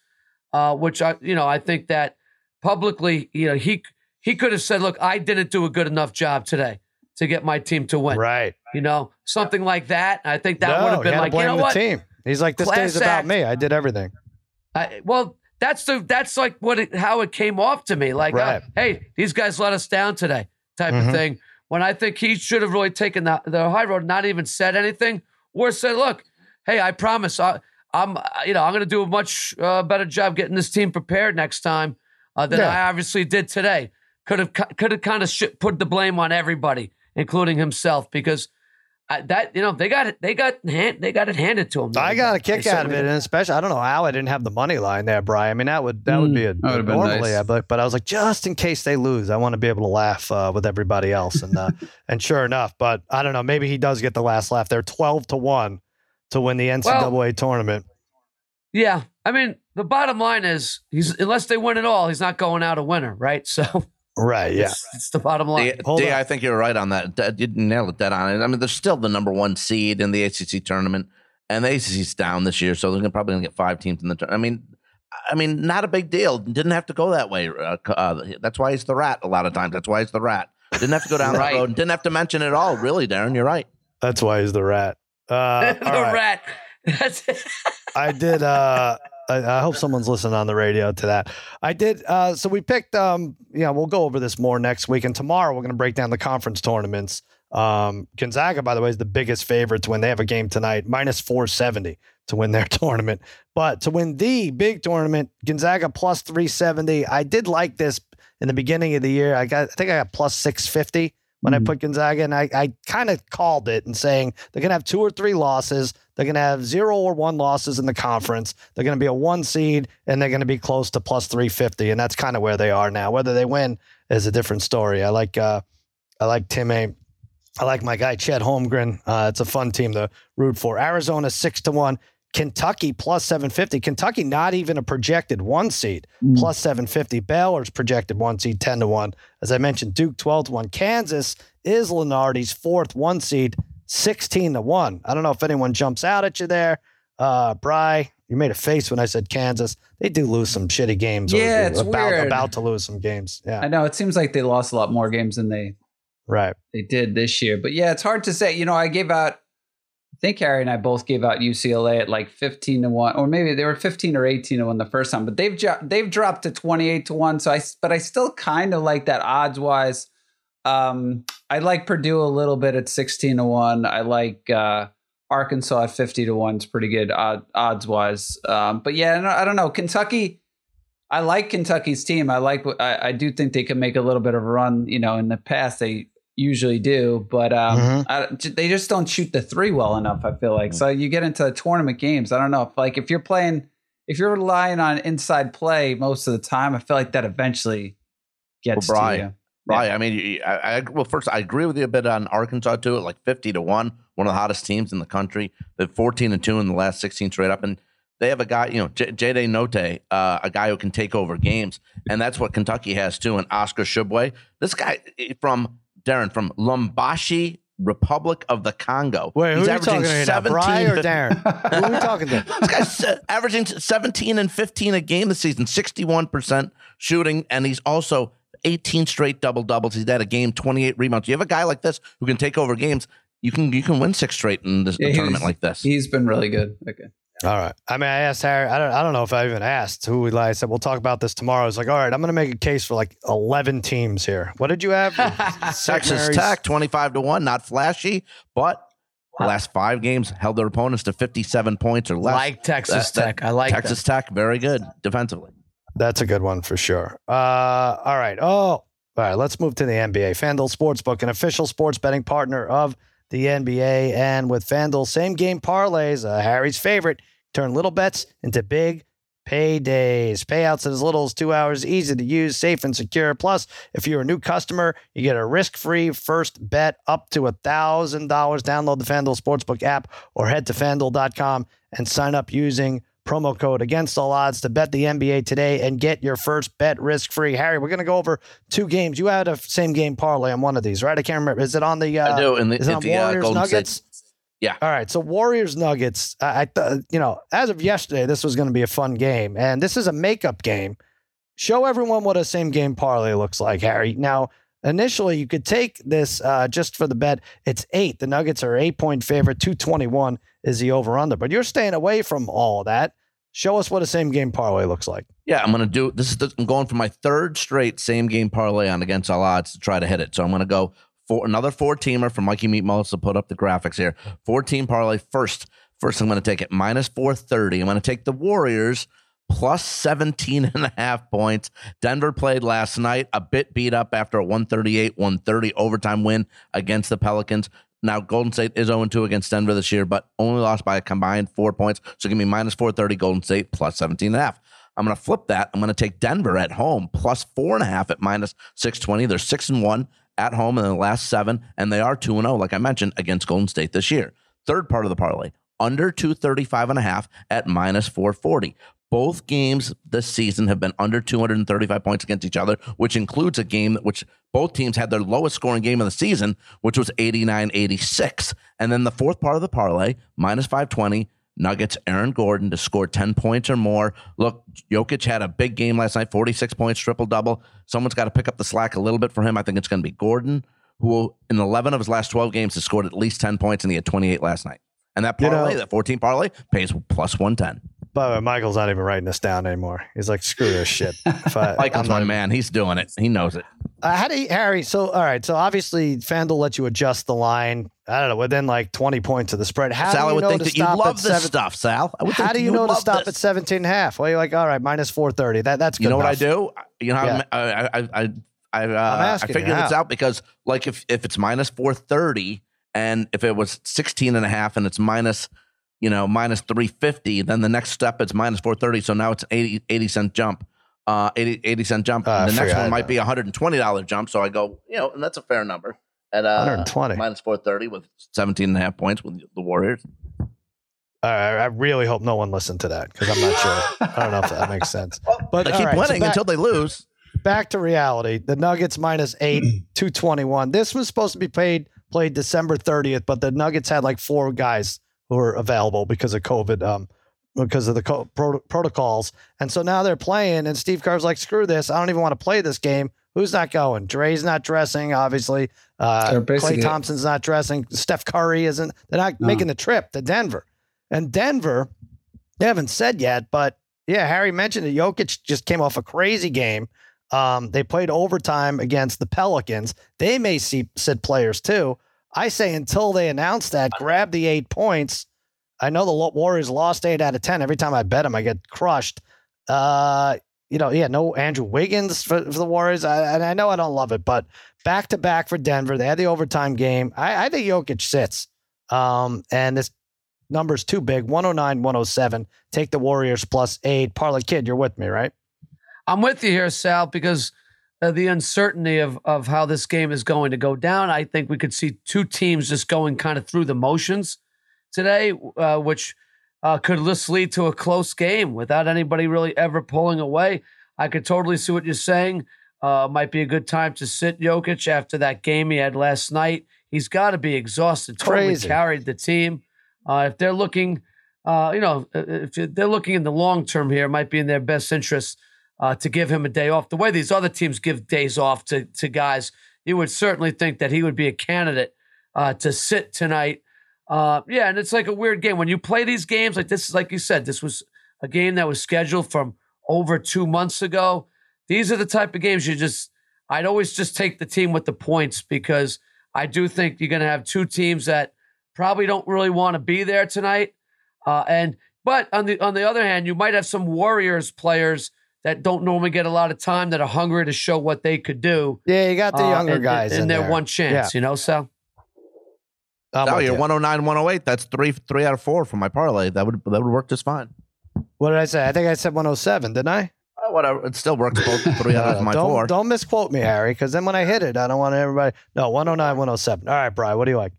Uh, which I, you know, I think that publicly, you know, he he could have said, "Look, I didn't do a good enough job today to get my team to win." right. You know, something like that. I think that no, would have been like, you know the what? team. He's like, this Class day's about act. me. I did everything. I, well, that's the that's like what it, how it came off to me. Like, uh, hey, these guys let us down today, type Mhm. of thing. When I think he should have really taken the, the high road, not even said anything, or said, "Look, hey, I promise, I, I'm, uh, you know, I'm going to do a much uh, better job getting this team prepared next time uh, than Yeah. I obviously did today." Could have could have kind of sh- put the blame on everybody, including himself, because. I, that you know they got it they got hand, they got it handed to them. I got a kick out of certainly it, and especially I don't know how I didn't have the money line there, Brian. I mean, that would that would Mm, be a, that would've been normally, nice. But but I was like, just in case they lose, I want to be able to laugh uh, with everybody else, and uh, and sure enough, but I don't know, maybe he does get the last laugh. They're twelve to one to win the NCAA tournament. Yeah, I mean, the bottom line is he's unless they win it all, he's not going out a winner, right? So Right? Yeah. it's, it's the bottom line. D, Hold D, on. I think you're right on that. D- You nailed it dead on. I mean, they're still the number one seed in the ACC tournament, and the ACC's down this year, so they're gonna, probably going to get five teams in the tournament. I mean, I mean, not a big deal. Didn't have to go that way. Uh, uh, that's why he's the rat. A lot of times, that's why he's the rat. Didn't have to go down Right. that road. Didn't have to mention it all. Really, Darren, you're right. That's why he's the rat. Uh, the all right. rat. That's it. I did. Uh, I, I hope someone's listening on the radio to that. I did. Uh, so we picked. Um, yeah, we'll go over this more next week, and tomorrow we're going to break down the conference tournaments. Um, Gonzaga, by the way, is the biggest favorite to win. They have a game tonight, minus four seventy to win their tournament. But to win the big tournament, Gonzaga plus three seventy. I did like this in the beginning of the year. I got. I think I got plus six fifty when I Mhm. put Gonzaga, and I, I kind of called it and saying they're going to have two or three losses. They're going to have zero or one losses in the conference. They're going to be a one seed, and they're going to be close to plus three fifty, and that's kind of where they are now. Whether they win is a different story. I like uh, I like Timme. I like my guy Chet Holmgren. Uh, it's a fun team to root for. Arizona six to one. Kentucky plus 750. Kentucky not even a projected one seed Mm. plus 750. Baylor's projected one seed 10 to 1. As I mentioned, Duke 12 to 1. Kansas is Lunardi's fourth one seed 16 to 1. I don't know if anyone jumps out at you there. Uh, Bry, you made a face when I said Kansas. They do lose some shitty games. or- Yeah, it's about, weird. about to lose some games. Yeah. I know it seems like they lost a lot more games than they Right. they did this year. But yeah, it's hard to say. You know, I gave out. Think Harry and I both gave out UCLA at like fifteen to one, or maybe they were fifteen or eighteen to one the first time. But they've they've dropped to twenty eight to one. So I, but I still kind of like that odds wise. Um, I like Purdue a little bit at sixteen to one. I like uh, Arkansas at fifty to one. It's pretty good odd, odds wise. Um, but yeah, I don't- I don't know Kentucky. I like Kentucky's team. I like. I, I do think they can make a little bit of a run. You know, in the past they usually do, but um, Mhm. I, they just don't shoot the three well enough. I feel like so you get into tournament games. I don't know if like if you're playing, if you're relying on inside play most of the time, I feel like that eventually gets Well, to Brian, you. Right. I mean, I, I well, first, I agree with you a bit on Arkansas too. At like fifty to one, one of the hottest teams in the country. They're fourteen and two in the last sixteen straight up, and they have a guy, you know, J- JD Notae, uh, a guy who can take over games, and that's what Kentucky has too. And Oscar Tshiebwe, this guy from Darren from Lubumbashi, Republic of the Congo. Wait, who He's are you talking averaging to now? Bry or Darren? who are we talking to? this guy's uh, averaging 17 and 15 a game this season, 61% shooting, and he's also 18 straight double doubles. He's had a game, 28 rebounds. You have a guy like this who can take over games. You can you can win six straight in this Yeah, tournament like this. He's been really good. Okay. All right. I mean, I asked Harry. I don't. I don't know if I even asked who we like. I said we'll talk about this tomorrow. I was like, all right, I'm going to make a case for like 11 teams here. What did you have? Texas Tech, 25 to 1, not flashy, but the last five games held their opponents to 57 points or less. Like Texas That- that- Tech. I like Texas Tech, very good defensively. That's a good one for sure. Uh, all right. Oh, all right. Let's move to the NBA. FanDuel Sportsbook, an official sports betting partner of the NBA. And with FanDuel same game parlays, uh, Harry's favorite, turn little bets into big paydays. Payouts in as little as two hours, easy to use, safe and secure. Plus, if you're a new customer, you get a risk free first bet up to $1,000. Download the FanDuel Sportsbook app or head to fanduel.com and sign up using promo code against all odds to bet the NBA today and get your first bet risk free. Harry, we're going to go over two games. You had a same game parlay on one of these, right? I can't remember. Is it on the? Uh, I do. In the, Is it on the uh, Warriors Golden Nuggets? State. Yeah. All right. So Warriors Nuggets. I, I th- you know, as of yesterday, this was going to be a fun game, and this is a makeup game. Show everyone what a same game parlay looks like, Harry. Now, initially, you could take this uh, just for the bet. It's eight. The Nuggets are eight point favorite. Two twenty one is the over under. But you're staying away from all that. Show us what a same game parlay looks like. Yeah, I'm gonna do this. Is the, I'm going for my third straight same game parlay on against all odds to try to hit it. So I'm gonna go for another four teamer from Mikey Meatballs to put up the graphics here. Four team parlay first. First, I'm gonna take it minus 430. I'm gonna take the Warriors plus 17 and a half points. Denver played last night, a bit beat up after a 138 130 overtime win against the Pelicans. Now, Golden State is 0 2 against Denver this year, but only lost by a combined four points. So give me minus 430, Golden State plus 17 and a half. I'm going to flip that. I'm going to take Denver at home plus four and a half at minus 620. They're six and one at home in the last seven, and they are 2 and 0, like I mentioned, against Golden State this year. Third part of the parlay, under 235 and a half at minus 440. Both games this season have been under 235 points against each other, which includes a game which both teams had their lowest scoring game of the season, which was 89 86. And then the fourth part of the parlay, minus 520. Nuggets, Aaron Gordon to score 10 points or more. Look, Jokic had a big game last night, 46 points, triple double. Someone's got to pick up the slack a little bit for him. I think it's going to be Gordon, who in 11 of his last 12 games has scored at least 10 points, and he had 28 last night. And that You know- parlay, that 14 parlay, pays plus 110. By the way, Michael's not even writing this down anymore. He's like, screw this shit. I, Michael's I'm my man. He's doing it. He knows it. Uh, how do you, Harry? So, all right. So, obviously, FanDuel lets you adjust the line. I don't know within like twenty points of the spread. How Sal, do I you would know think to that you love this seven? stuff, Sal. I would How do you know to stop this. at 17 half? Well, you're like, all right, minus 430. That, that's good. You know what I do? You know, Yeah. I, I, I, I, I, uh, I figured this out because, like, if if it's minus four thirty, and if it was 16 and a half, and it's minus, you know, minus three fifty, then the next step it's minus four thirty. So now it's 80, 80 cent jump. Uh, 80, 80 cent jump. Uh, the next one might be a hundred and twenty dollar jump. So I go, you know, and that's a fair number at uh, 120. minus four thirty with 17 and a half points with the Warriors. I really hope no one listened to that because I'm not sure. I don't know if that makes sense. But They keep right, so winning back- until they lose. back to reality. The Nuggets minus eight, two twenty one. This was supposed to be played played December thirtieth, but the Nuggets had like four guys who were available because of COVID, um, because of the co- pro- protocols, and so now they're playing. And Steve Kerr's like, "Screw this! I don't even want to play this game." Who's not going? Dre's not dressing, obviously. Uh, Klay Thompson's not dressing. Steph Curry isn't. They're not No. making the trip to Denver. And Denver, they haven't said yet, but yeah, Harry mentioned it. Jokic just came off a crazy game. Um, they played overtime against the Pelicans. They may see sit players too. I say until they announce that, grab the eight points. I know the Warriors lost eight out of ten. Every time I bet them, I get crushed. Uh, you know, yeah, no Andrew Wiggins for, for the Warriors. I, and I know I don't love it, but back to back for Denver. They had the overtime game. I, I think Jokic sits. Um, and this number's too big 109, 107. Take the Warriors plus eight. Parlay Kid, you're with me, right? I'm with you here, Sal, because uh, the uncertainty of of how this game is going to go down. I think we could see two teams just going kind of through the motions today, uh, which uh, could just lead to a close game without anybody really ever pulling away. I could totally see what you're saying. Uh, might be a good time to sit Jokic after that game he had last night. He's got to be exhausted. Totally Crazy. carried the team. Uh, if they're looking, uh, you know, if they're looking in the long term here, it might be in their best interest uh, to give him a day off. The way these other teams give days off to to guys, you would certainly think that he would be a candidate uh, to sit tonight. Uh, yeah, and it's like a weird game when you play these games. Like this is like you said, this was a game that was scheduled from over two months ago. These are the type of games you just. I'd always just take the team with the points because I do think you're going to have two teams that probably don't really want to be there tonight. Uh, and but on the on the other hand, you might have some Warriors players that don't normally get a lot of time that are hungry to show what they could do. Yeah, you got the uh, younger and- guys and in their there. one chance. You know, so I'm Oh, you're 109, 108. That's three three out of four from my parlay. That would that would work just fine. What did I say? I think I said 107, didn't I? Oh, whatever. It still works both three out of my don't, four. Don't misquote me, Harry, because then when I hit it, I don't want everybody. No, 109, 107. All right, Brian, what do you like?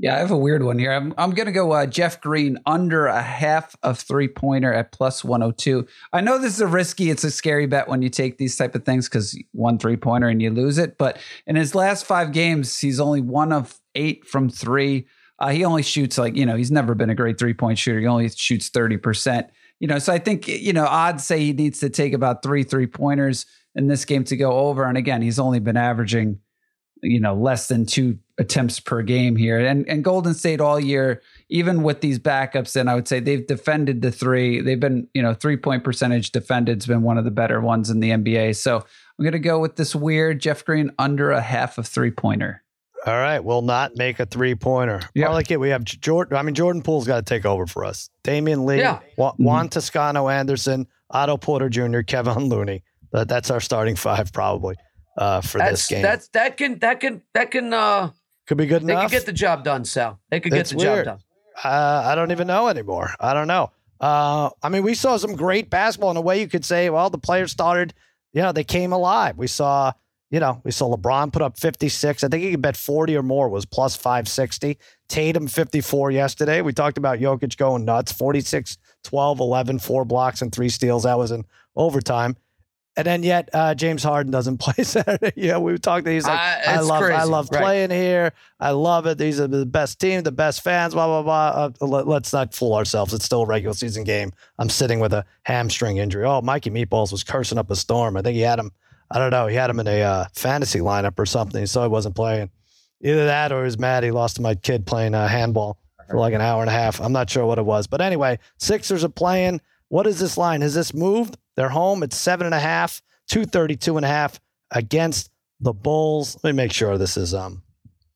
Yeah, I have a weird one here. I'm, I'm going to go uh, Jeff Green under a half of three pointer at plus 102. I know this is a risky, it's a scary bet when you take these type of things because one three pointer and you lose it. But in his last five games, he's only one of eight from three. Uh, he only shoots like, you know, he's never been a great three point shooter. He only shoots 30%. You know, so I think, you know, odds say he needs to take about three three pointers in this game to go over. And again, he's only been averaging you know less than two attempts per game here and and golden state all year even with these backups and i would say they've defended the three they've been you know three point percentage defended's been one of the better ones in the nba so i'm to go with this weird jeff green under a half of three pointer All right, will not make a three pointer. Yep. I like it. We have Jordan. I mean, Jordan Poole's got to take over for us. Damion Lee, Yeah. Wa- Juan Toscano Anderson, Otto Porter Jr., Kevin Looney. That, that's our starting five probably uh, for that's this game. that's that can that can that can uh Could be good they enough. can get the job done, Sal. They could get It's the weird. job done. Uh, I don't even know anymore. I don't know. Uh, I mean, we saw some great basketball in a way you could say, well, the players started, you know, they came alive. We saw, you know, we saw LeBron put up 56. I think he could bet 40 or more was plus 560. Tatum 54 yesterday. We talked about Jokic going nuts 46, 12, 11, four blocks and three steals. That was in overtime. And then yet uh, James Harden doesn't play Saturday. yeah, we talked. He's like, Uh, I love, I crazy. love Right. playing here. I love it. These are the best team, the best fans. Blah blah blah. Uh, let, let's not fool ourselves. It's still a regular season game. I'm sitting with a hamstring injury. Oh, Mikey Meatballs was cursing up a storm. I think he had him. I don't know. He had him in a uh, fantasy lineup or something, so he wasn't playing. Either that or he was mad he lost to my kid playing uh, handball for like an hour and a half. I'm not sure what it was, but anyway, Sixers are playing. What is this line? Has this moved? They're home. It's seven and a half. 232 and a half against the Bulls. Let me make sure this is um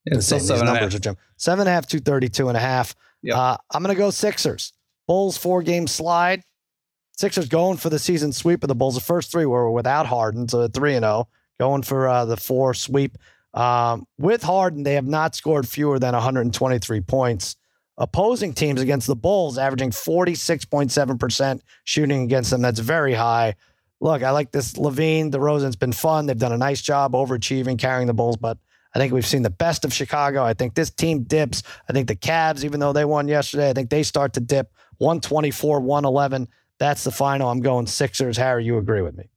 the it's still same. These seven and a numbers half. are. Seven and a half, 232 and a half. Yep. Uh, I'm gonna go Sixers. Bulls four game slide. Sixers going for the season sweep of the Bulls. The first three were without Harden, so three and zero. Going for uh, the four sweep. Um, with Harden, they have not scored fewer than 123 points. Opposing teams against the Bulls averaging 46.7% shooting against them. That's very high. Look, I like this LaVine, The DeRozan's been fun. They've done a nice job overachieving, carrying the Bulls, but I think we've seen the best of Chicago. I think this team dips. I think the Cavs, even though they won yesterday, I think they start to dip 124, 111. That's the final. I'm going Sixers. Harry, you agree with me?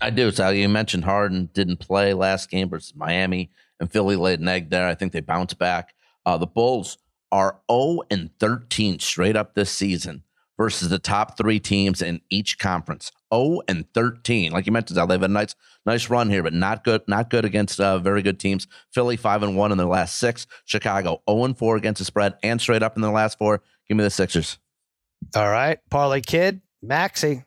I do. So you mentioned Harden didn't play last game versus Miami, and Philly laid an egg there. I think they bounced back. Uh, the Bulls are 0 and 13 straight up this season versus the top three teams in each conference. 0 and 13. Like you mentioned, Sal, they've had a nice, nice run here, but not good, not good against uh, very good teams. Philly five and one in their last six. Chicago 0 and four against the spread and straight up in their last four. Give me the Sixers. All right. Parlay Kid, Maxey.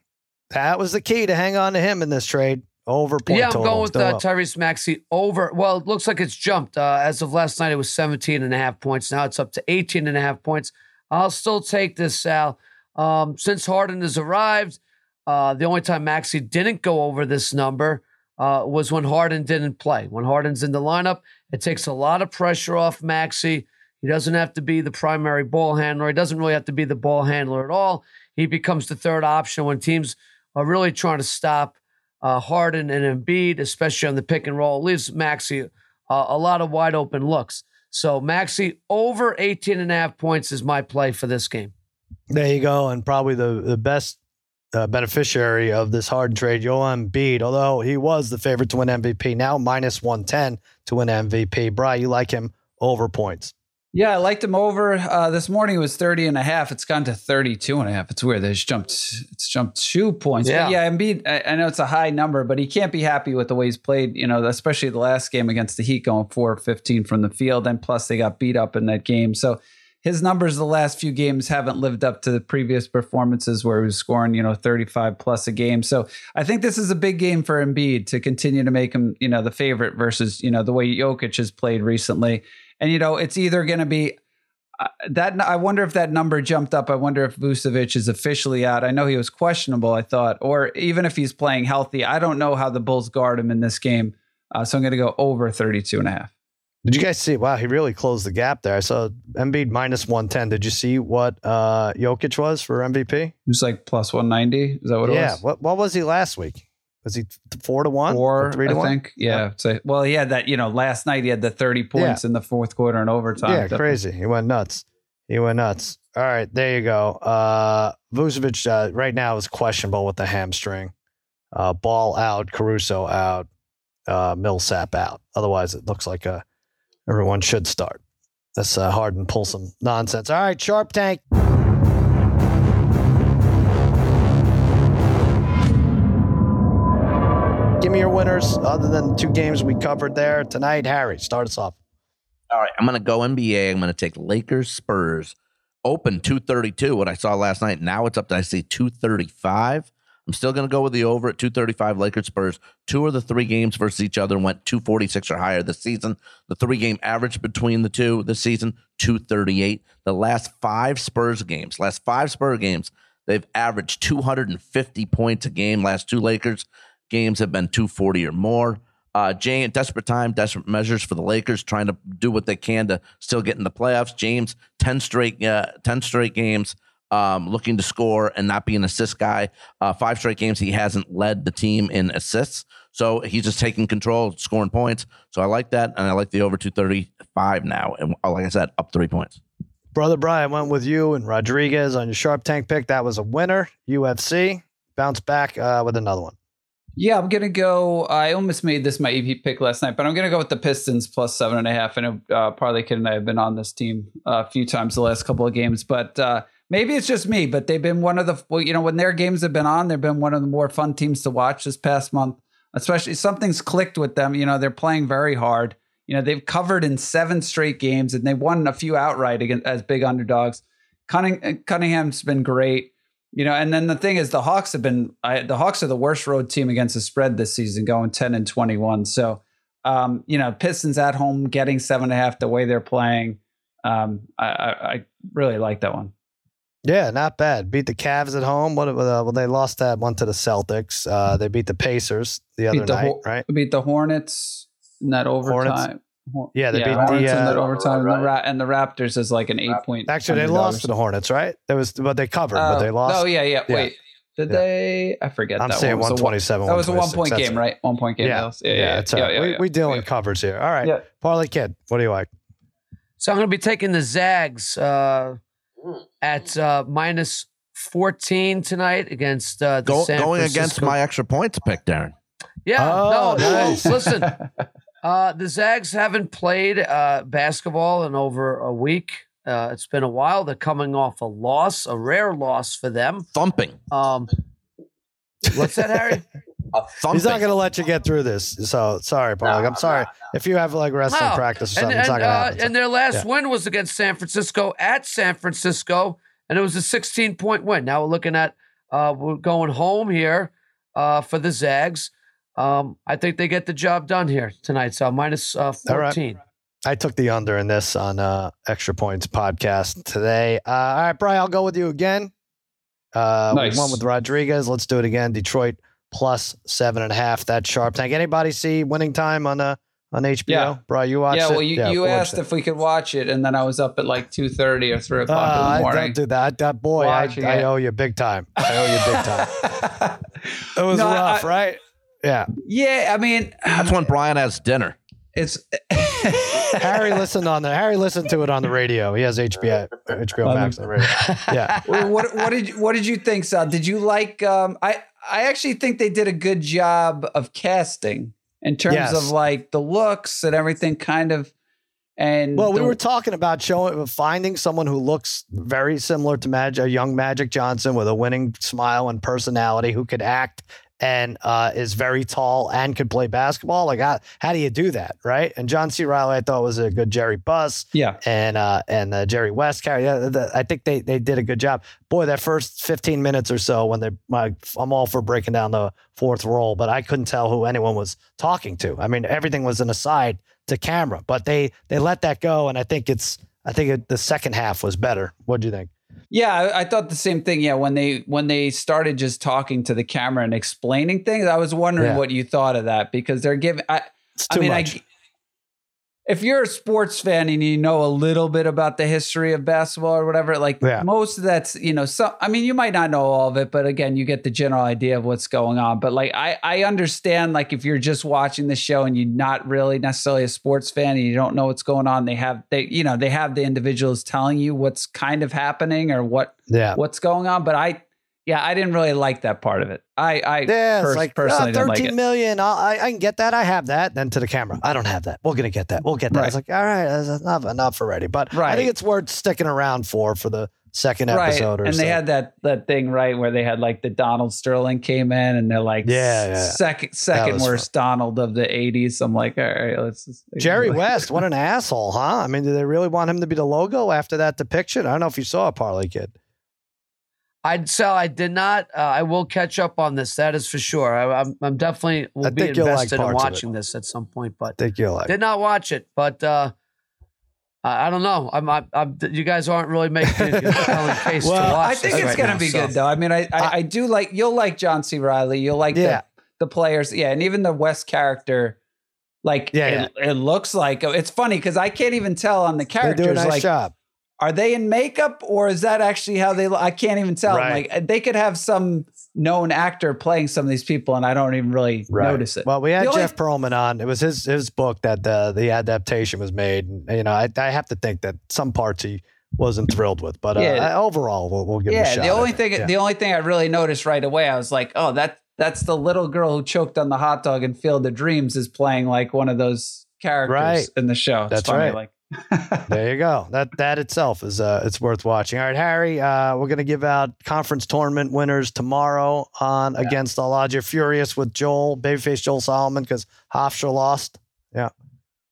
That was the key to hang on to him in this trade. Over point yeah, I'm total. going with uh. Tyrese Maxey over. Well, it looks like it's jumped. Uh, as of last night, it was 17 and a half points. Now it's up to 18 and a half points. I'll still take this, Sal. Um, since Harden has arrived, uh, the only time Maxey didn't go over this number uh, was when Harden didn't play. When Harden's in the lineup, it takes a lot of pressure off Maxey. He doesn't have to be the primary ball handler. He doesn't really have to be the ball handler at all. He becomes the third option when teams are really trying to stop uh, Harden and Embiid, especially on the pick and roll, It leaves Maxey uh, a lot of wide open looks. So Maxey over 18 and a half points is my play for this game. There you go. And probably the, the best uh, beneficiary of this hard trade, Joel Embiid, although he was the favorite to win MVP, now minus 110 to win MVP. Bry, you like him over points. Yeah, I liked him over. Uh, this morning it was 30 and a half. It's gone to 32 and a half. It's weird. It's jumped it's jumped two points. Yeah. But yeah, Embiid, I, I know it's a high number, but he can't be happy with the way he's played, you know, especially the last game against the Heat going 4 15 from the field. And plus they got beat up in that game. So his numbers the last few games haven't lived up to the previous performances where he was scoring, you know, 35 plus a game. So I think this is a big game for Embiid to continue to make him, you know, the favorite versus, you know, the way Jokic has played recently. And, you know, it's either going to be uh, that I wonder if that number jumped up. I wonder if Vucevic is officially out. I know he was questionable, I thought, or even if he's playing healthy. I don't know how the Bulls guard him in this game. Uh, so I'm going to go over 32 and a half. Did you guys see? Wow, he really closed the gap there. I saw Embiid minus 110. Did you see what uh, Jokic was for MVP? It was like plus 190. Is that what it was? yeah. What, what was he last week? Was he four to one? Four, Or three to I one? think. Yeah. So, well, he had that, you know, last night he had the 30 points in the fourth quarter and overtime. Yeah, Definitely. crazy. He went nuts. He went nuts. All right, there you go. Uh, Vucevic uh, right now is questionable with the hamstring. Uh, Ball out, Caruso out, uh, Millsap out. Otherwise, it looks like uh, everyone should start. That's uh, Harden pull some nonsense. All right, Sharp Tank. Give me your winners other than two games we covered there tonight. Harry, start us off. All right, I'm going to go NBA. I'm going to take Lakers Spurs. Open 232, what I saw last night. Now it's up to, I see, 235. I'm still going to go with the over at 235 Lakers Spurs. Two of the three games versus each other went 246 or higher this season. The three game average between the two this season, 238. The last five Spurs games, last five Spurs games, they've averaged 250 points a game. Last two Lakers games have been 240 or more. Uh, James, desperate time, desperate measures for the Lakers, trying to do what they can to still get in the playoffs. James, ten straight, uh, ten straight games, um, looking to score and not be an assist guy. Uh, five straight games he hasn't led the team in assists, so he's just taking control, scoring points. So I like that, and I like the over two thirty five now, and uh, like I said, up three points. Brother Brian went with you and Rodriguez on your Sharp Tank pick. That was a winner. UFC bounce back uh, with another one. Yeah, I'm gonna go. I almost made this my EP pick last night, but I'm gonna go with the Pistons plus seven and a half. I know uh, Parlay Kid and I have been on this team uh, a few times the last couple of games, but uh, maybe it's just me. But they've been one of the well, you know when their games have been on, they've been one of the more fun teams to watch this past month. Especially something's clicked with them. You know they're playing very hard. You know they've covered in seven straight games, and they won a few outright against, as big underdogs. Cunning, Cunningham's been great. You know, and then the thing is, the Hawks have been I, the Hawks are the worst road team against the spread this season, going ten and twenty one. So, um, you know, Pistons at home getting seven and a half the way they're playing. Um, I, I, I really like that one. Yeah, not bad. Beat the Cavs at home. What? Uh, well, they lost that one to the Celtics. Uh, they beat the Pacers the other Beat the night, Ho- right? Beat the Hornets in that overtime. Hor- Yeah, they beat the, Hornets in uh, that overtime, and, the right. Ra- and the Raptors is like an eight point. Actually, they lost to the Hornets, right? That was, but they covered, but Oh, they lost. Oh yeah, yeah. Yeah. Wait, did Yeah. they? I forget. I'm that saying. It was a one- 127. That was a one point game, right. right? One point game. Yeah, Dallas. yeah, yeah, yeah. that's all right. yeah, we yeah, we deal yeah. in covers here. All right, Yeah. Parlay Kid, what do you like? So I'm going to be taking the Zags uh, at uh, minus 14 tonight against uh, the Go, San going Francisco. against my extra points pick, Darren. Yeah, Oh, no, no. nice. Listen, uh, the Zags haven't played uh, basketball in over a week. Uh, it's been a while. They're coming off a loss, a rare loss for them. Thumping. Um, what's that, Harry? A Thumping. He's not going to let you get through this. So sorry, Parlay. I'm sorry if you have like wrestling No. practice or and, something. it's not and, going to uh, happen. and their last Yeah. win was against San Francisco at San Francisco, and it was a 16 point win. Now we're looking at uh, we're going home here uh, for the Zags. Um, I think they get the job done here tonight. So minus uh, All right. 14. I took the under in this on uh, Extra Points podcast today. Uh, all right, Brian, I'll go with you again. Uh, Nice. We won with Rodriguez. Let's do it again. Detroit plus seven and a half. That sharp tank. Anybody see winning time on uh, on HBO? Yeah. Brian, you watched yeah, it? well, you, you asked it. if we could watch it, and then I was up at like two thirty or three Uh, o'clock in I the morning. don't do that. That boy, I, I owe you big time. I owe you big time. It was No, rough, I- right? Yeah. yeah, I mean, That's when Brian has dinner. it's Harry listened on the Harry listened to it on the radio. He has HBO HBO Max on the radio. Yeah. what what did you, what did you think, Sal? Did you like? Um, I I actually think they did a good job of casting in terms Yes. of like the looks and everything, kind of. And Well, we were talking about showing finding someone who looks very similar to Magic, a young Magic Johnson with a winning smile and personality who could act and uh, is very tall and can play basketball. Like, how, how do you do that, right? And John C. Reilly, I thought was a good Jerry Buss. Yeah, and uh, and uh, Jerry West carry. Yeah, the, I think they they did a good job. Boy, that first 15 minutes or so when they, my, I'm all for breaking down the fourth roll, but I couldn't tell who anyone was talking to. I mean, everything was an aside to camera, but they they let that go, and I think it's I think it, the second half was better. What do you think? Yeah, I, I, thought the same thing. Yeah, when they when they started just talking to the camera and explaining things, I was wondering yeah. what you thought of that because they're giving. I, I mean, much. I if you're a sports fan and you know a little bit about the history of basketball or whatever, like yeah. most of that's, you know, so I mean, you might not know all of it, but again, you get the general idea of what's going on. But like, I, I understand, like, if you're just watching the show and you're not really necessarily a sports fan and you don't know what's going on, they have, they, you know, they have the individuals telling you what's kind of happening or what, yeah. what's going on. But I, yeah, I didn't really like that part of it. I, I yeah, pers- like personally uh, thirteen like million. I, I can get that. I have that. Then to the camera, I don't have that. We're gonna get that. We'll get that. Right. It's like, all right, that's enough, enough already. But right. I think it's worth sticking around for for the second episode. Right. and so. they had that that thing right where they had like the Donald Sterling came in, and they're like, yeah, yeah. second second worst fun. Donald of the '80s. I'm like, all right, let's. Just, Jerry West, what an asshole, huh? I mean, do they really want him to be the logo after that depiction? I don't know if you saw a Parlay Kid. I'd sell. I did not. Uh, I will catch up on this. That is for sure. I, am I'm, I'm definitely will I be invested like in watching this at some point. But I think you'll like. Did not watch it, but uh, I, I don't know. I'm, I'm, I'm, You guys aren't really making a compelling case well, to watch. I think it's right going to be so. good though. I mean, I, I, I, do like. You'll like John C. Reilly. You'll like yeah. the, the players. Yeah, and even the West character. Like yeah, it, yeah. it looks like it's funny because I can't even tell on the characters. They do a nice like, job are they in makeup or is that actually how they look? I can't even tell. Right. Like they could have some known actor playing some of these people and I don't even really right. notice it. Well, we had the Jeff only- Pearlman on. It was his his book that the the adaptation was made. And, you know, I, I have to think that some parts he wasn't thrilled with, but uh, yeah. overall, we'll, we'll give yeah, the only thing yeah. the only thing I really noticed right away, I was like, oh, that that's the little girl who choked on the hot dog in Field of Dreams is playing like one of those characters right. in the show. It's that's funny, right. Like there you go. That that itself is uh it's worth watching. All right, Harry, uh, we're gonna give out conference tournament winners tomorrow on yeah. against. You're furious with Joel, babyface Joel Solomon, because Hofstra lost. Yeah.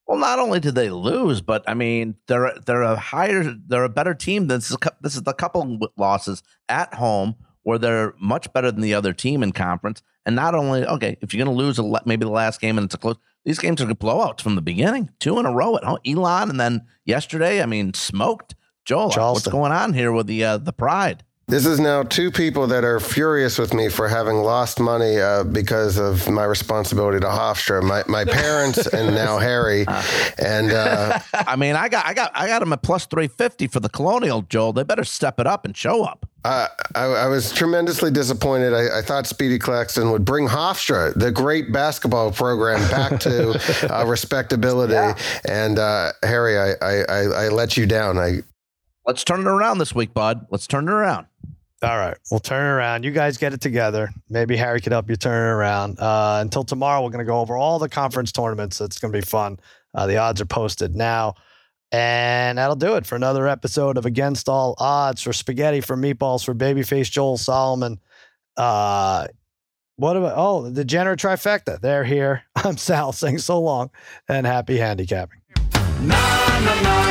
Well, not only did they lose, but I mean, they're they're a higher, they're a better team. Than this is this is the couple losses at home where they're much better than the other team in conference. And not only okay, if you're going to lose a, maybe the last game and it's a close, these games are blowouts from the beginning. Two in a row at home. Elon, and then yesterday, I mean, smoked. Joel, Charleston. what's going on here with the uh, the pride? This is now two people that are furious with me for having lost money uh, because of my responsibility to Hofstra. My my parents and now Harry, and uh, I mean, I got I got I got them at plus three fifty for the Colonial. Joel, they better step it up and show up. Uh, I, I, was tremendously disappointed. I, I, thought Speedy Claxton would bring Hofstra, the great basketball program, back to uh, respectability. Yeah. And uh, Harry, I, I, I let you down. I let's turn it around this week, bud. Let's turn it around. All right, we'll turn it around. You guys get it together. Maybe Harry could help you turn it around. Uh, until tomorrow, we're going to go over all the conference tournaments. It's going to be fun. Uh, the odds are posted now. And that'll do it for another episode of Against All Odds for Spaghetti, for Meatballs, for Babyface Joel Solomon. Uh, what about, oh, the Degenerate Trifecta. They're here. I'm Sal saying so long and happy handicapping. Na, na, na.